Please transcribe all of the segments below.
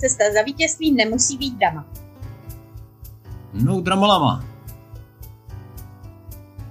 Cesta za vítězstvím nemusí být drama. No dramalama.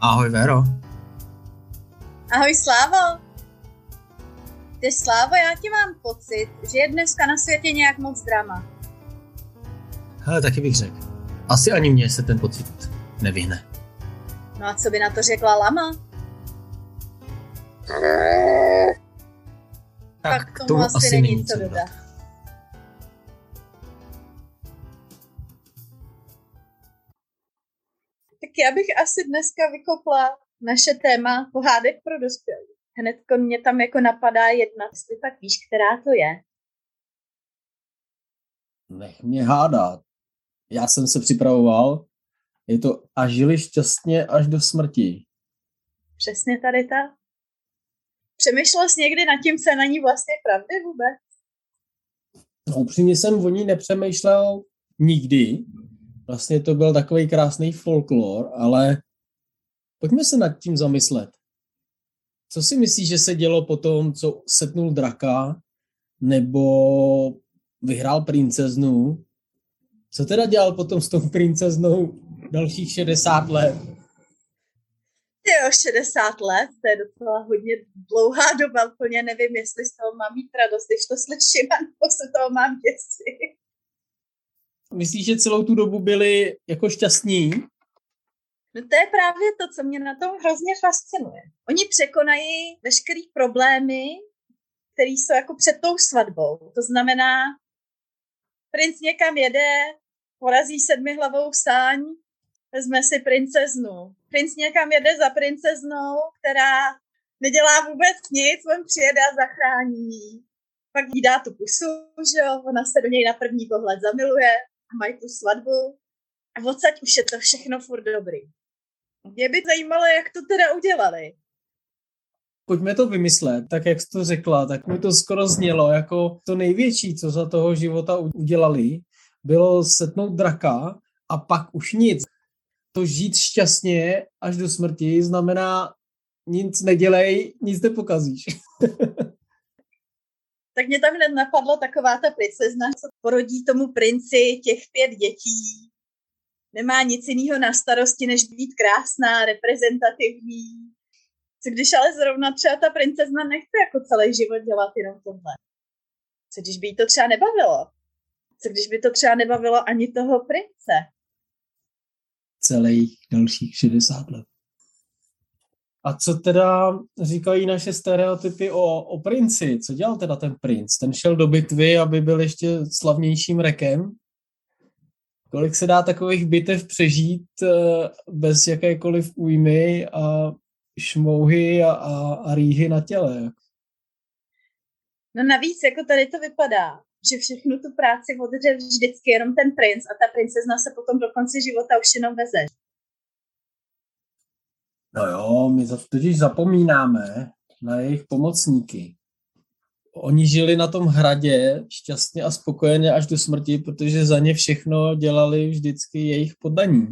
Ahoj Vero. Ahoj Slávo. Ty Slávo, já ti mám pocit, že je dneska na světě nějak moc drama. Hele, taky bych řekl. Asi ani mně se ten pocit nevyhne. No a co by na to řekla lama? Tak, k tomu asi není co dodat. Tak já bych asi dneska vykopla naše téma pohádek pro dospělé. Hned mě tam jako napadá jedna, jestli tak víš, která to je. Nech mě hádat. Já jsem se připravoval. Je to a žili šťastně až do smrti. Přesně tady ta. Přemýšlel jsi někdy nad tím, co na ní vlastně pravdy vůbec? No, upřímně jsem o ní nepřemýšlel nikdy. Vlastně to byl takový krásný folklor, ale pojďme se nad tím zamyslet. Co si myslíš, že se dělo po tom, co setnul draka, nebo vyhrál princeznu? Co teda dělal potom s tou princeznou dalších 60 let? Jo, 60 let, to je docela hodně dlouhá doba, úplně nevím, jestli z toho mám mít radost, když to slyším, nebo se toho mám děsit. Myslíš, že celou tu dobu byli jako šťastní? No to je právě to, co mě na tom hrozně fascinuje. Oni překonají veškeré problémy, které jsou jako před tou svatbou. To znamená, princ někam jede, porazí sedmihlavou sáň, vezme si princeznu. Princ někam jede za princeznou, která nedělá vůbec nic, on přijede a zachrání Pak jí dá tu pusu, že jo, ona se do něj na první pohled zamiluje mají tu svatbu. A odsaď už je to všechno furt dobrý. Mě by zajímalo, jak to teda udělali. Pojďme to vymyslet, tak jak jsi to řekla, tak mi to skoro znělo jako to největší, co za toho života udělali, bylo setnout draka a pak už nic. To žít šťastně až do smrti znamená nic nedělej, nic nepokazíš. tak mě tam hned napadlo taková ta princezna, co porodí tomu princi těch pět dětí nemá nic jiného na starosti, než být krásná, reprezentativní. Co když ale zrovna třeba ta princezna nechce jako celý život dělat jenom tohle? Co když by jí to třeba nebavilo? Co když by to třeba nebavilo ani toho prince? Celých dalších 60 let. A co teda říkají naše stereotypy o, o princi? Co dělal teda ten princ? Ten šel do bitvy, aby byl ještě slavnějším rekem? kolik se dá takových bitev přežít eh, bez jakékoliv újmy a šmouhy a, a, a rýhy na těle. No navíc, jako tady to vypadá, že všechnu tu práci odře vždycky jenom ten princ a ta princezna se potom do konce života už jenom veze. No jo, my totiž zapomínáme na jejich pomocníky oni žili na tom hradě šťastně a spokojeně až do smrti, protože za ně všechno dělali vždycky jejich poddaní.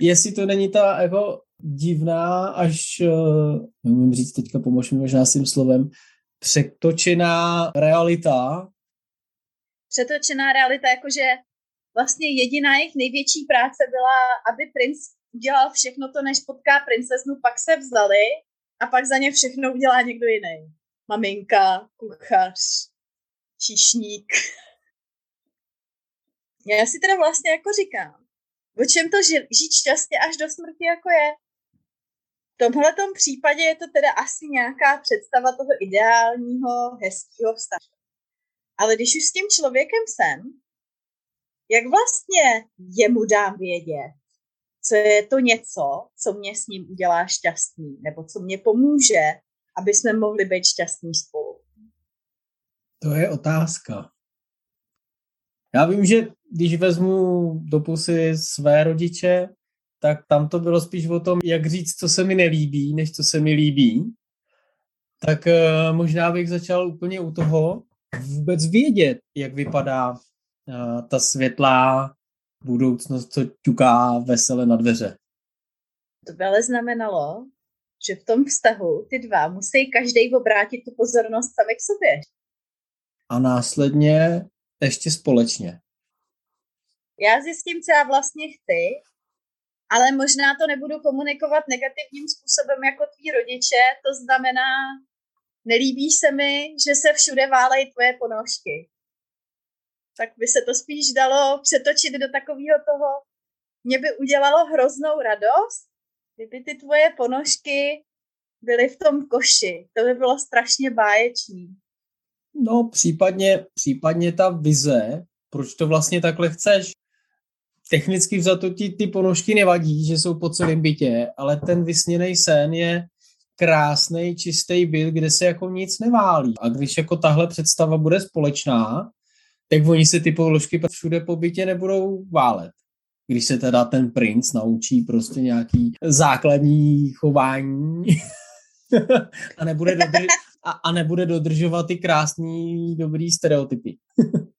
Jestli to není ta jako divná, až, eh, nemůžu říct teďka, pomož mi možná s tím slovem, přetočená realita. Přetočená realita, jakože vlastně jediná jejich největší práce byla, aby princ udělal všechno to, než potká princeznu, pak se vzali a pak za ně všechno udělá někdo jiný maminka, kuchař, číšník. Já si teda vlastně jako říkám, o čem to žít šťastně až do smrti jako je. V tomhle případě je to teda asi nějaká představa toho ideálního, hezkého vztahu. Ale když už s tím člověkem jsem, jak vlastně jemu dám vědět, co je to něco, co mě s ním udělá šťastný, nebo co mě pomůže aby jsme mohli být šťastní spolu? To je otázka. Já vím, že když vezmu do pusy své rodiče, tak tam to bylo spíš o tom, jak říct, co se mi nelíbí, než co se mi líbí. Tak uh, možná bych začal úplně u toho vůbec vědět, jak vypadá uh, ta světlá budoucnost, co ťuká vesele na dveře. To by ale znamenalo, že v tom vztahu ty dva musí každý obrátit tu pozornost sami k sobě. A následně ještě společně? Já zjistím, co já vlastně chci, ale možná to nebudu komunikovat negativním způsobem jako tví rodiče, to znamená, nelíbí se mi, že se všude válejí tvoje ponožky. Tak by se to spíš dalo přetočit do takového toho, mě by udělalo hroznou radost, kdyby ty tvoje ponožky byly v tom koši. To by bylo strašně báječný. No, případně, případně ta vize, proč to vlastně takhle chceš. Technicky za to ti ty ponožky nevadí, že jsou po celém bytě, ale ten vysněný sen je krásný, čistý byt, kde se jako nic neválí. A když jako tahle představa bude společná, tak oni se ty položky všude po bytě nebudou válet. Když se teda ten princ naučí prostě nějaký základní chování a, nebude dodrž- a, a nebude dodržovat ty krásný, dobrý stereotypy.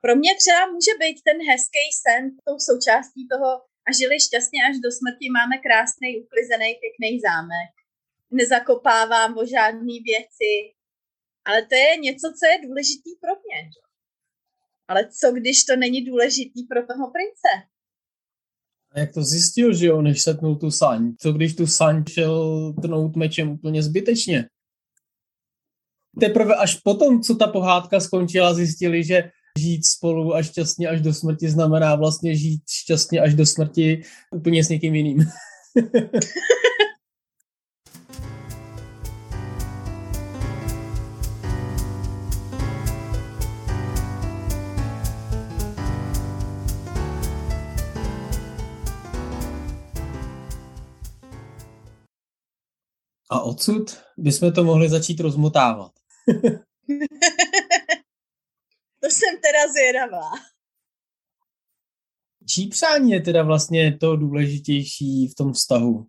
Pro mě třeba může být ten hezký sen tou součástí toho a žili šťastně až do smrti, máme krásný, uklizený, pěkný zámek. Nezakopávám o žádné věci, ale to je něco, co je důležitý pro mě. Ale co, když to není důležitý pro toho prince? A jak to zjistil, že jo, než setnul tu saň? Co když tu saň šel tnout mečem úplně zbytečně? Teprve až potom, co ta pohádka skončila, zjistili, že žít spolu a šťastně až do smrti znamená vlastně žít šťastně až do smrti úplně s někým jiným. A odsud bychom to mohli začít rozmotávat. to jsem teda zvědavá. Čí přání je teda vlastně to důležitější v tom vztahu?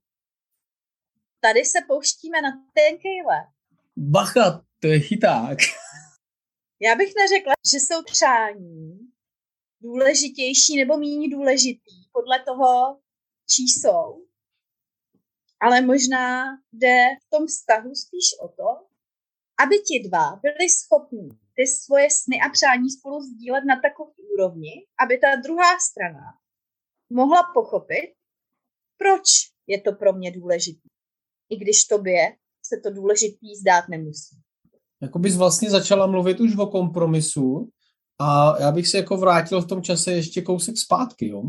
Tady se pouštíme na tenkejle. Bacha, to je chyták. Já bych neřekla, že jsou přání důležitější nebo méně důležitý podle toho, čí jsou. Ale možná jde v tom vztahu spíš o to, aby ti dva byli schopni ty svoje sny a přání spolu sdílet na takové úrovni, aby ta druhá strana mohla pochopit, proč je to pro mě důležité. I když tobě se to důležitý zdát nemusí. Jako bys vlastně začala mluvit už o kompromisu a já bych se jako vrátil v tom čase ještě kousek zpátky, jo?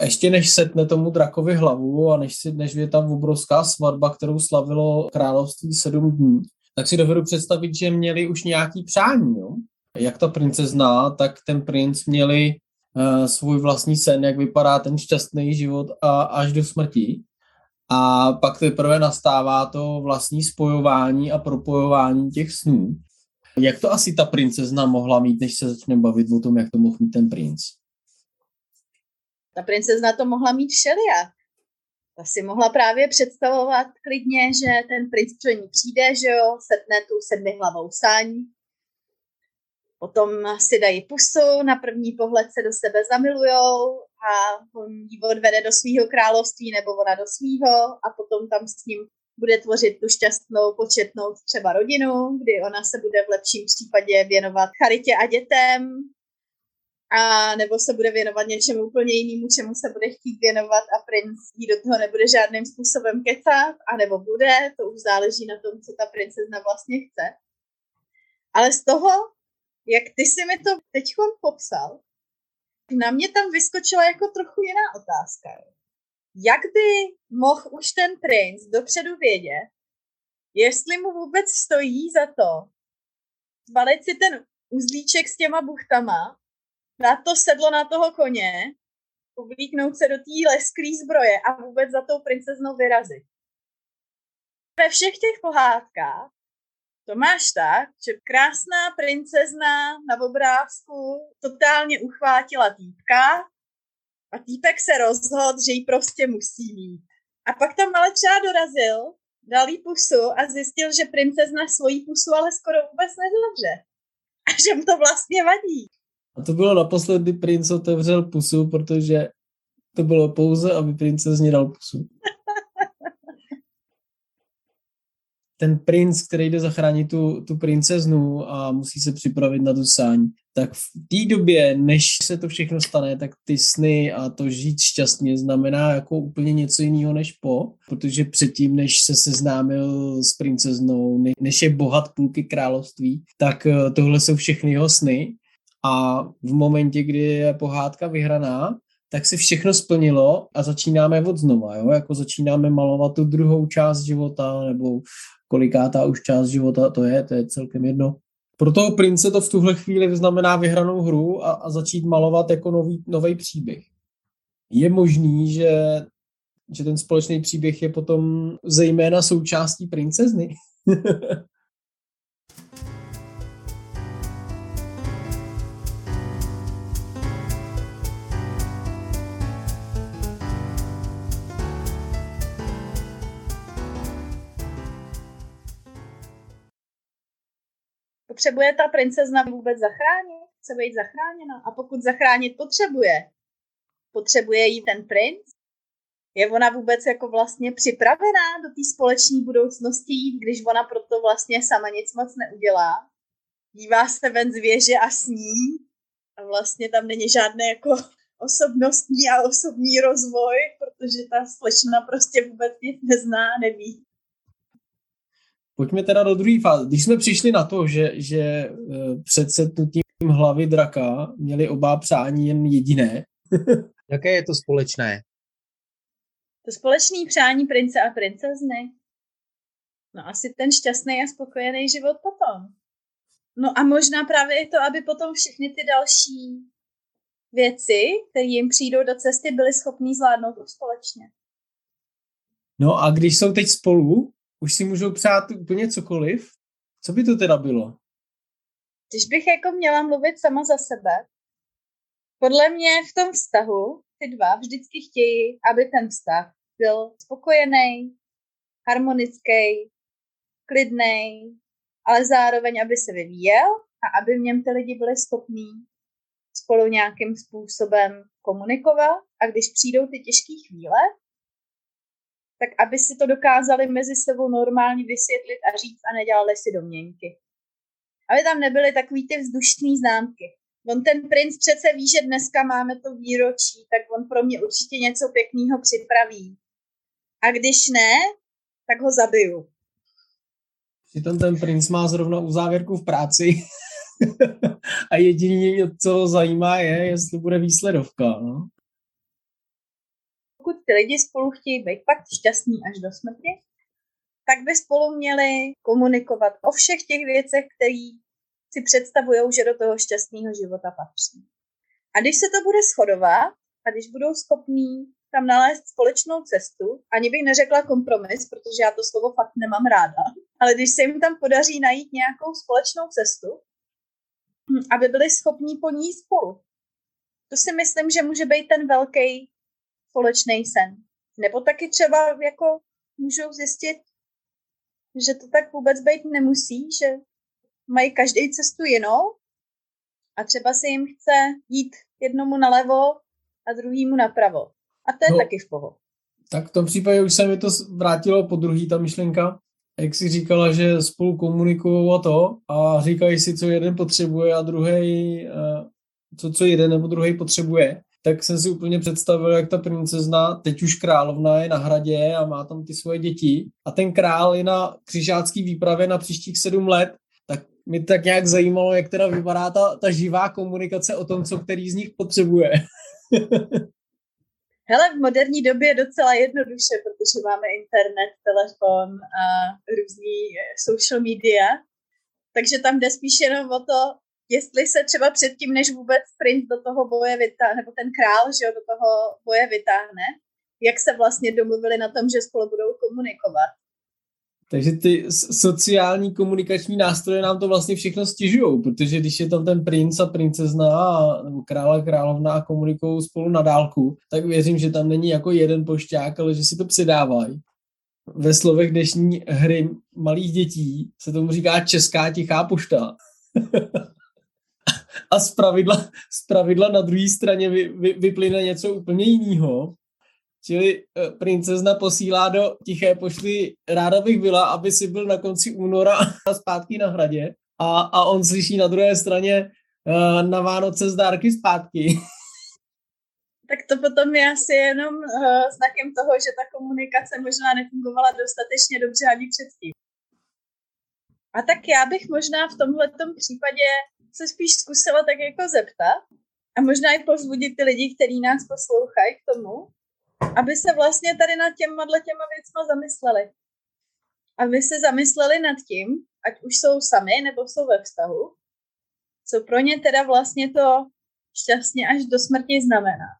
Ještě než setne tomu drakovi hlavu a než, si, než je tam obrovská svatba, kterou slavilo království sedm dní, tak si dovedu představit, že měli už nějaký přání. Jo? Jak ta princezna, tak ten princ měli uh, svůj vlastní sen, jak vypadá ten šťastný život a, až do smrti. A pak teprve nastává to vlastní spojování a propojování těch snů. Jak to asi ta princezna mohla mít, než se začne bavit o tom, jak to mohl mít ten princ? Ta princezna to mohla mít všelijak. Ta si mohla právě představovat klidně, že ten princ pro ní přijde, že jo, setne tu sedmihlavou saň, potom si dají pusu, na první pohled se do sebe zamilujou a on ji odvede do svého království nebo ona do svého a potom tam s ním bude tvořit tu šťastnou, početnou třeba rodinu, kdy ona se bude v lepším případě věnovat charitě a dětem, a nebo se bude věnovat něčemu úplně jinému, čemu se bude chtít věnovat a princ jí do toho nebude žádným způsobem kecat, a nebo bude, to už záleží na tom, co ta princezna vlastně chce. Ale z toho, jak ty si mi to teď popsal, na mě tam vyskočila jako trochu jiná otázka. Jak by mohl už ten princ dopředu vědět, jestli mu vůbec stojí za to zbalit si ten uzlíček s těma buchtama dát to sedlo na toho koně, uvlíknout se do té lesklý zbroje a vůbec za tou princeznou vyrazit. Ve všech těch pohádkách to máš tak, že krásná princezna na obrázku totálně uchvátila týpka a týpek se rozhodl, že ji prostě musí mít. A pak tam ale třeba dorazil, dal jí pusu a zjistil, že princezna svoji pusu ale skoro vůbec nezavře. A že mu to vlastně vadí. A to bylo naposled, kdy princ otevřel pusu, protože to bylo pouze, aby princezně dal pusu. ten princ, který jde zachránit tu, tu princeznu a musí se připravit na tu sáň, tak v té době, než se to všechno stane, tak ty sny a to žít šťastně znamená jako úplně něco jiného než po, protože předtím, než se seznámil s princeznou, než je bohat půlky království, tak eh, tohle jsou všechny jeho sny a v momentě, kdy je pohádka vyhraná, tak si všechno splnilo a začínáme od znova, jo? jako začínáme malovat tu druhou část života, nebo kolikátá už část života to je, to je celkem jedno. Pro toho prince to v tuhle chvíli znamená vyhranou hru a, a začít malovat jako nový, nový příběh. Je možný, že, že ten společný příběh je potom zejména součástí princezny. Potřebuje ta princezna vůbec zachránit? Chce být zachráněna? A pokud zachránit potřebuje, potřebuje jí ten princ? Je ona vůbec jako vlastně připravená do té společné budoucnosti jít, když ona proto vlastně sama nic moc neudělá? Dívá se ven z věže a sní a vlastně tam není žádné jako osobnostní a osobní rozvoj, protože ta slečna prostě vůbec nic nezná, neví. Pojďme teda do druhé fáze. Když jsme přišli na to, že, že eh, před setnutím hlavy draka měli oba přání jen jediné. Jaké je to společné? To společné přání prince a princezny. No asi ten šťastný a spokojený život potom. No a možná právě i to, aby potom všechny ty další věci, které jim přijdou do cesty, byly schopní zvládnout společně. No a když jsou teď spolu, už si můžou přát úplně cokoliv. Co by to teda bylo? Když bych jako měla mluvit sama za sebe, podle mě v tom vztahu ty dva vždycky chtějí, aby ten vztah byl spokojený, harmonický, klidný, ale zároveň, aby se vyvíjel a aby v něm ty lidi byli schopní spolu nějakým způsobem komunikovat a když přijdou ty těžké chvíle, tak aby si to dokázali mezi sebou normálně vysvětlit a říct a nedělali si domněnky. Aby tam nebyly takový ty vzdušné známky. On ten princ přece ví, že dneska máme to výročí, tak on pro mě určitě něco pěkného připraví. A když ne, tak ho zabiju. Přitom ten princ má zrovna u závěrku v práci a jediný, co ho zajímá, je, jestli bude výsledovka. No? Pokud ty lidi spolu chtějí být pak šťastní až do smrti, tak by spolu měli komunikovat o všech těch věcech, které si představují, že do toho šťastného života patří. A když se to bude shodovat a když budou schopní tam nalézt společnou cestu, ani bych neřekla kompromis, protože já to slovo fakt nemám ráda, ale když se jim tam podaří najít nějakou společnou cestu, aby byli schopní po ní spolu. To si myslím, že může být ten velký společný sen. Nebo taky třeba jako můžou zjistit, že to tak vůbec být nemusí, že mají každý cestu jinou a třeba se jim chce jít jednomu nalevo a druhému napravo. A to je no, taky v pohodě. Tak v tom případě už se mi to vrátilo po druhý ta myšlenka, jak si říkala, že spolu komunikují a to a říkají si, co jeden potřebuje a druhý, eh, co, co jeden nebo druhý potřebuje tak jsem si úplně představil, jak ta princezna, teď už královna, je na hradě a má tam ty svoje děti a ten král je na křižácký výpravě na příštích sedm let, tak mi tak nějak zajímalo, jak teda vypadá ta, ta živá komunikace o tom, co který z nich potřebuje. Hele, v moderní době je docela jednoduše, protože máme internet, telefon a různý social media, takže tam jde spíš jenom o to, jestli se třeba předtím, než vůbec princ do toho boje vytáhne, nebo ten král, že jo, do toho boje vytáhne, jak se vlastně domluvili na tom, že spolu budou komunikovat. Takže ty sociální komunikační nástroje nám to vlastně všechno stěžují, protože když je tam ten princ a princezna nebo krále a královna a komunikují spolu na dálku, tak věřím, že tam není jako jeden pošťák, ale že si to předávají. Ve slovech dnešní hry malých dětí se tomu říká česká tichá pošta. a z pravidla, z pravidla na druhé straně vy, vy, vyplyne něco úplně jiného. Čili uh, princezna posílá do tiché pošly, ráda bych byla, aby si byl na konci února zpátky na hradě a, a on slyší na druhé straně uh, na Vánoce z dárky zpátky. Tak to potom je asi jenom uh, znakem toho, že ta komunikace možná nefungovala dostatečně dobře ani předtím. A tak já bych možná v tomhle případě se spíš zkusila tak jako zeptat a možná i povzbudit ty lidi, kteří nás poslouchají k tomu, aby se vlastně tady nad těma, těma věcma zamysleli. Aby se zamysleli nad tím, ať už jsou sami nebo jsou ve vztahu, co pro ně teda vlastně to šťastně až do smrti znamená.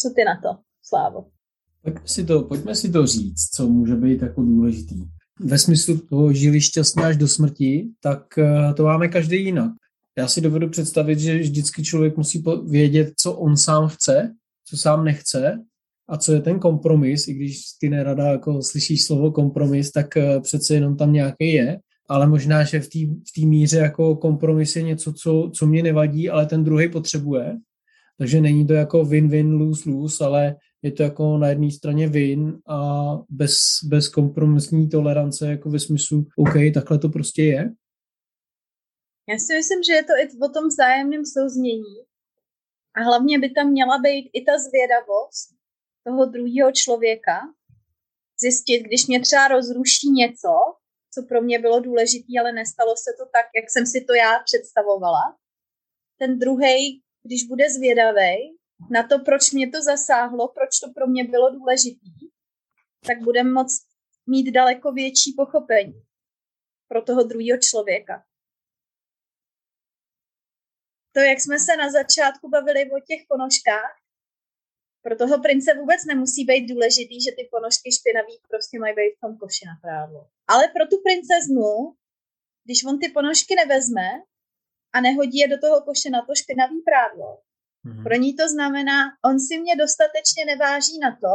Co ty na to, Slávo? Pojďme si to, pojďme si to říct, co může být jako důležitý ve smyslu toho žili šťastně až do smrti, tak eh, to máme každý jinak. Já si dovedu představit, že vždycky člověk musí vědět, co on sám chce, co sám nechce a co je ten kompromis, i když ty nerada jako slyšíš slovo kompromis, tak eh, přece jenom tam nějaký je, ale možná, že v té v míře jako kompromis je něco, co, co mě nevadí, ale ten druhý potřebuje. Takže není to jako win-win, lose-lose, ale je to jako na jedné straně vin a bez, bez kompromisní tolerance jako ve smyslu OK, takhle to prostě je? Já si myslím, že je to i o tom vzájemném souznění. A hlavně by tam měla být i ta zvědavost toho druhého člověka. Zjistit, když mě třeba rozruší něco, co pro mě bylo důležité, ale nestalo se to tak, jak jsem si to já představovala. Ten druhý, když bude zvědavý, na to, proč mě to zasáhlo, proč to pro mě bylo důležité, tak budeme moct mít daleko větší pochopení pro toho druhého člověka. To, jak jsme se na začátku bavili o těch ponožkách, pro toho prince vůbec nemusí být důležitý, že ty ponožky špinavý prostě mají být v tom koši na prádlo. Ale pro tu princeznu, když on ty ponožky nevezme a nehodí je do toho koše na to špinavý prádlo, Mm-hmm. Pro ní to znamená, on si mě dostatečně neváží na to,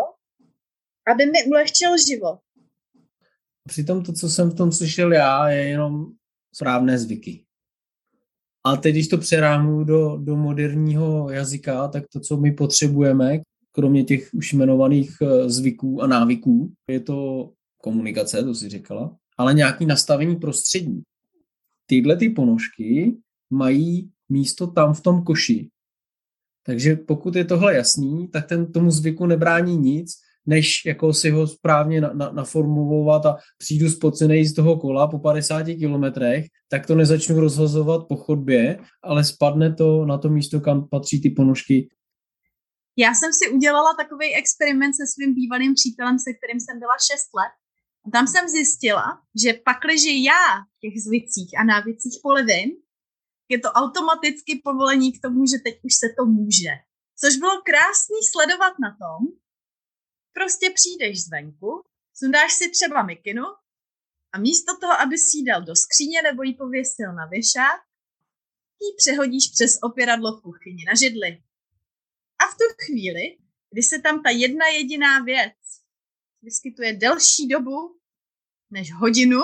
aby mi ulehčil život. Přitom to, co jsem v tom slyšel já, je jenom správné zvyky. A teď, když to přerámu do, do moderního jazyka, tak to, co my potřebujeme, kromě těch už jmenovaných eh, zvyků a návyků, je to komunikace, to si říkala, ale nějaký nastavení prostředí. Tyhle ty ponožky mají místo tam v tom koši, takže pokud je tohle jasný, tak ten tomu zvyku nebrání nic, než jako si ho správně na, na, naformulovat a přijdu spocený z toho kola po 50 kilometrech, tak to nezačnu rozhazovat po chodbě, ale spadne to na to místo, kam patří ty ponožky. Já jsem si udělala takový experiment se svým bývalým přítelem, se kterým jsem byla 6 let. A tam jsem zjistila, že pakliže já v těch zvicích a návycích polevím, je to automaticky povolení k tomu, že teď už se to může. Což bylo krásný sledovat na tom, prostě přijdeš zvenku, sundáš si třeba mikinu a místo toho, aby si ji dal do skříně nebo ji pověsil na věšák, ji přehodíš přes opěradlo v kuchyni na židli. A v tu chvíli, kdy se tam ta jedna jediná věc vyskytuje delší dobu než hodinu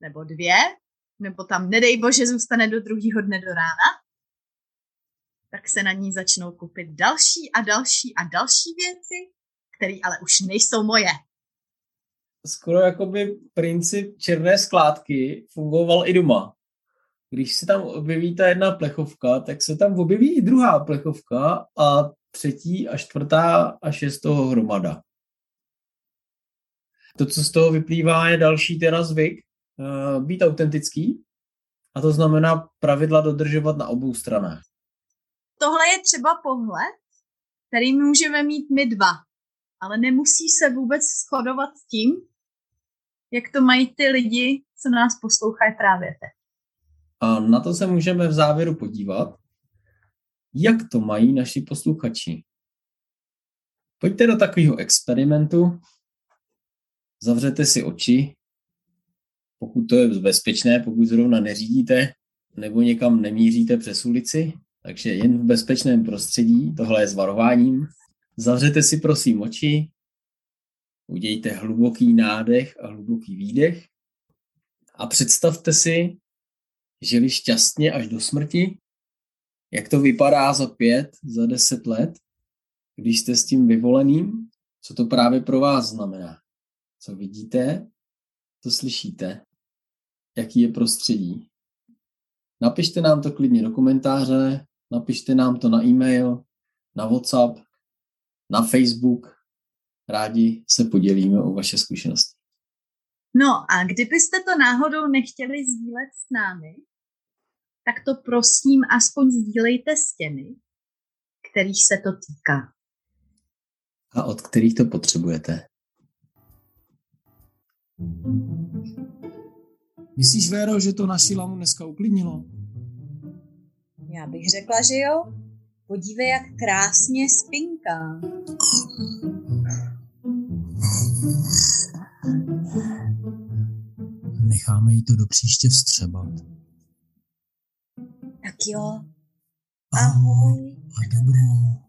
nebo dvě, nebo tam, nedej bože, zůstane do druhého dne do rána, tak se na ní začnou kupit další a další a další věci, které ale už nejsou moje. Skoro jako by princip černé skládky fungoval i doma. Když se tam objeví ta jedna plechovka, tak se tam objeví i druhá plechovka a třetí a čtvrtá a šestého hromada. To, co z toho vyplývá, je další teda zvyk, uh, být autentický a to znamená pravidla dodržovat na obou stranách. Tohle je třeba pohled, který můžeme mít my dva, ale nemusí se vůbec shodovat s tím, jak to mají ty lidi, co nás poslouchají právě teď. A na to se můžeme v závěru podívat, jak to mají naši posluchači. Pojďte do takového experimentu, zavřete si oči pokud to je bezpečné, pokud zrovna neřídíte nebo někam nemíříte přes ulici, takže jen v bezpečném prostředí, tohle je s varováním. Zavřete si prosím oči, udějte hluboký nádech a hluboký výdech a představte si, žili šťastně až do smrti, jak to vypadá za pět, za deset let, když jste s tím vyvoleným, co to právě pro vás znamená. Co vidíte, co slyšíte, jaký je prostředí. Napište nám to klidně do komentáře, napište nám to na e-mail, na WhatsApp, na Facebook. Rádi se podělíme o vaše zkušenosti. No a kdybyste to náhodou nechtěli sdílet s námi, tak to prosím aspoň sdílejte s těmi, kterých se to týká. A od kterých to potřebujete. Myslíš, Véro, že to naši lamu dneska uklidnilo? Já bych řekla, že jo. Podívej, jak krásně spinká. Necháme jí to do příště vstřebat. Tak jo. Ahoj a dobrou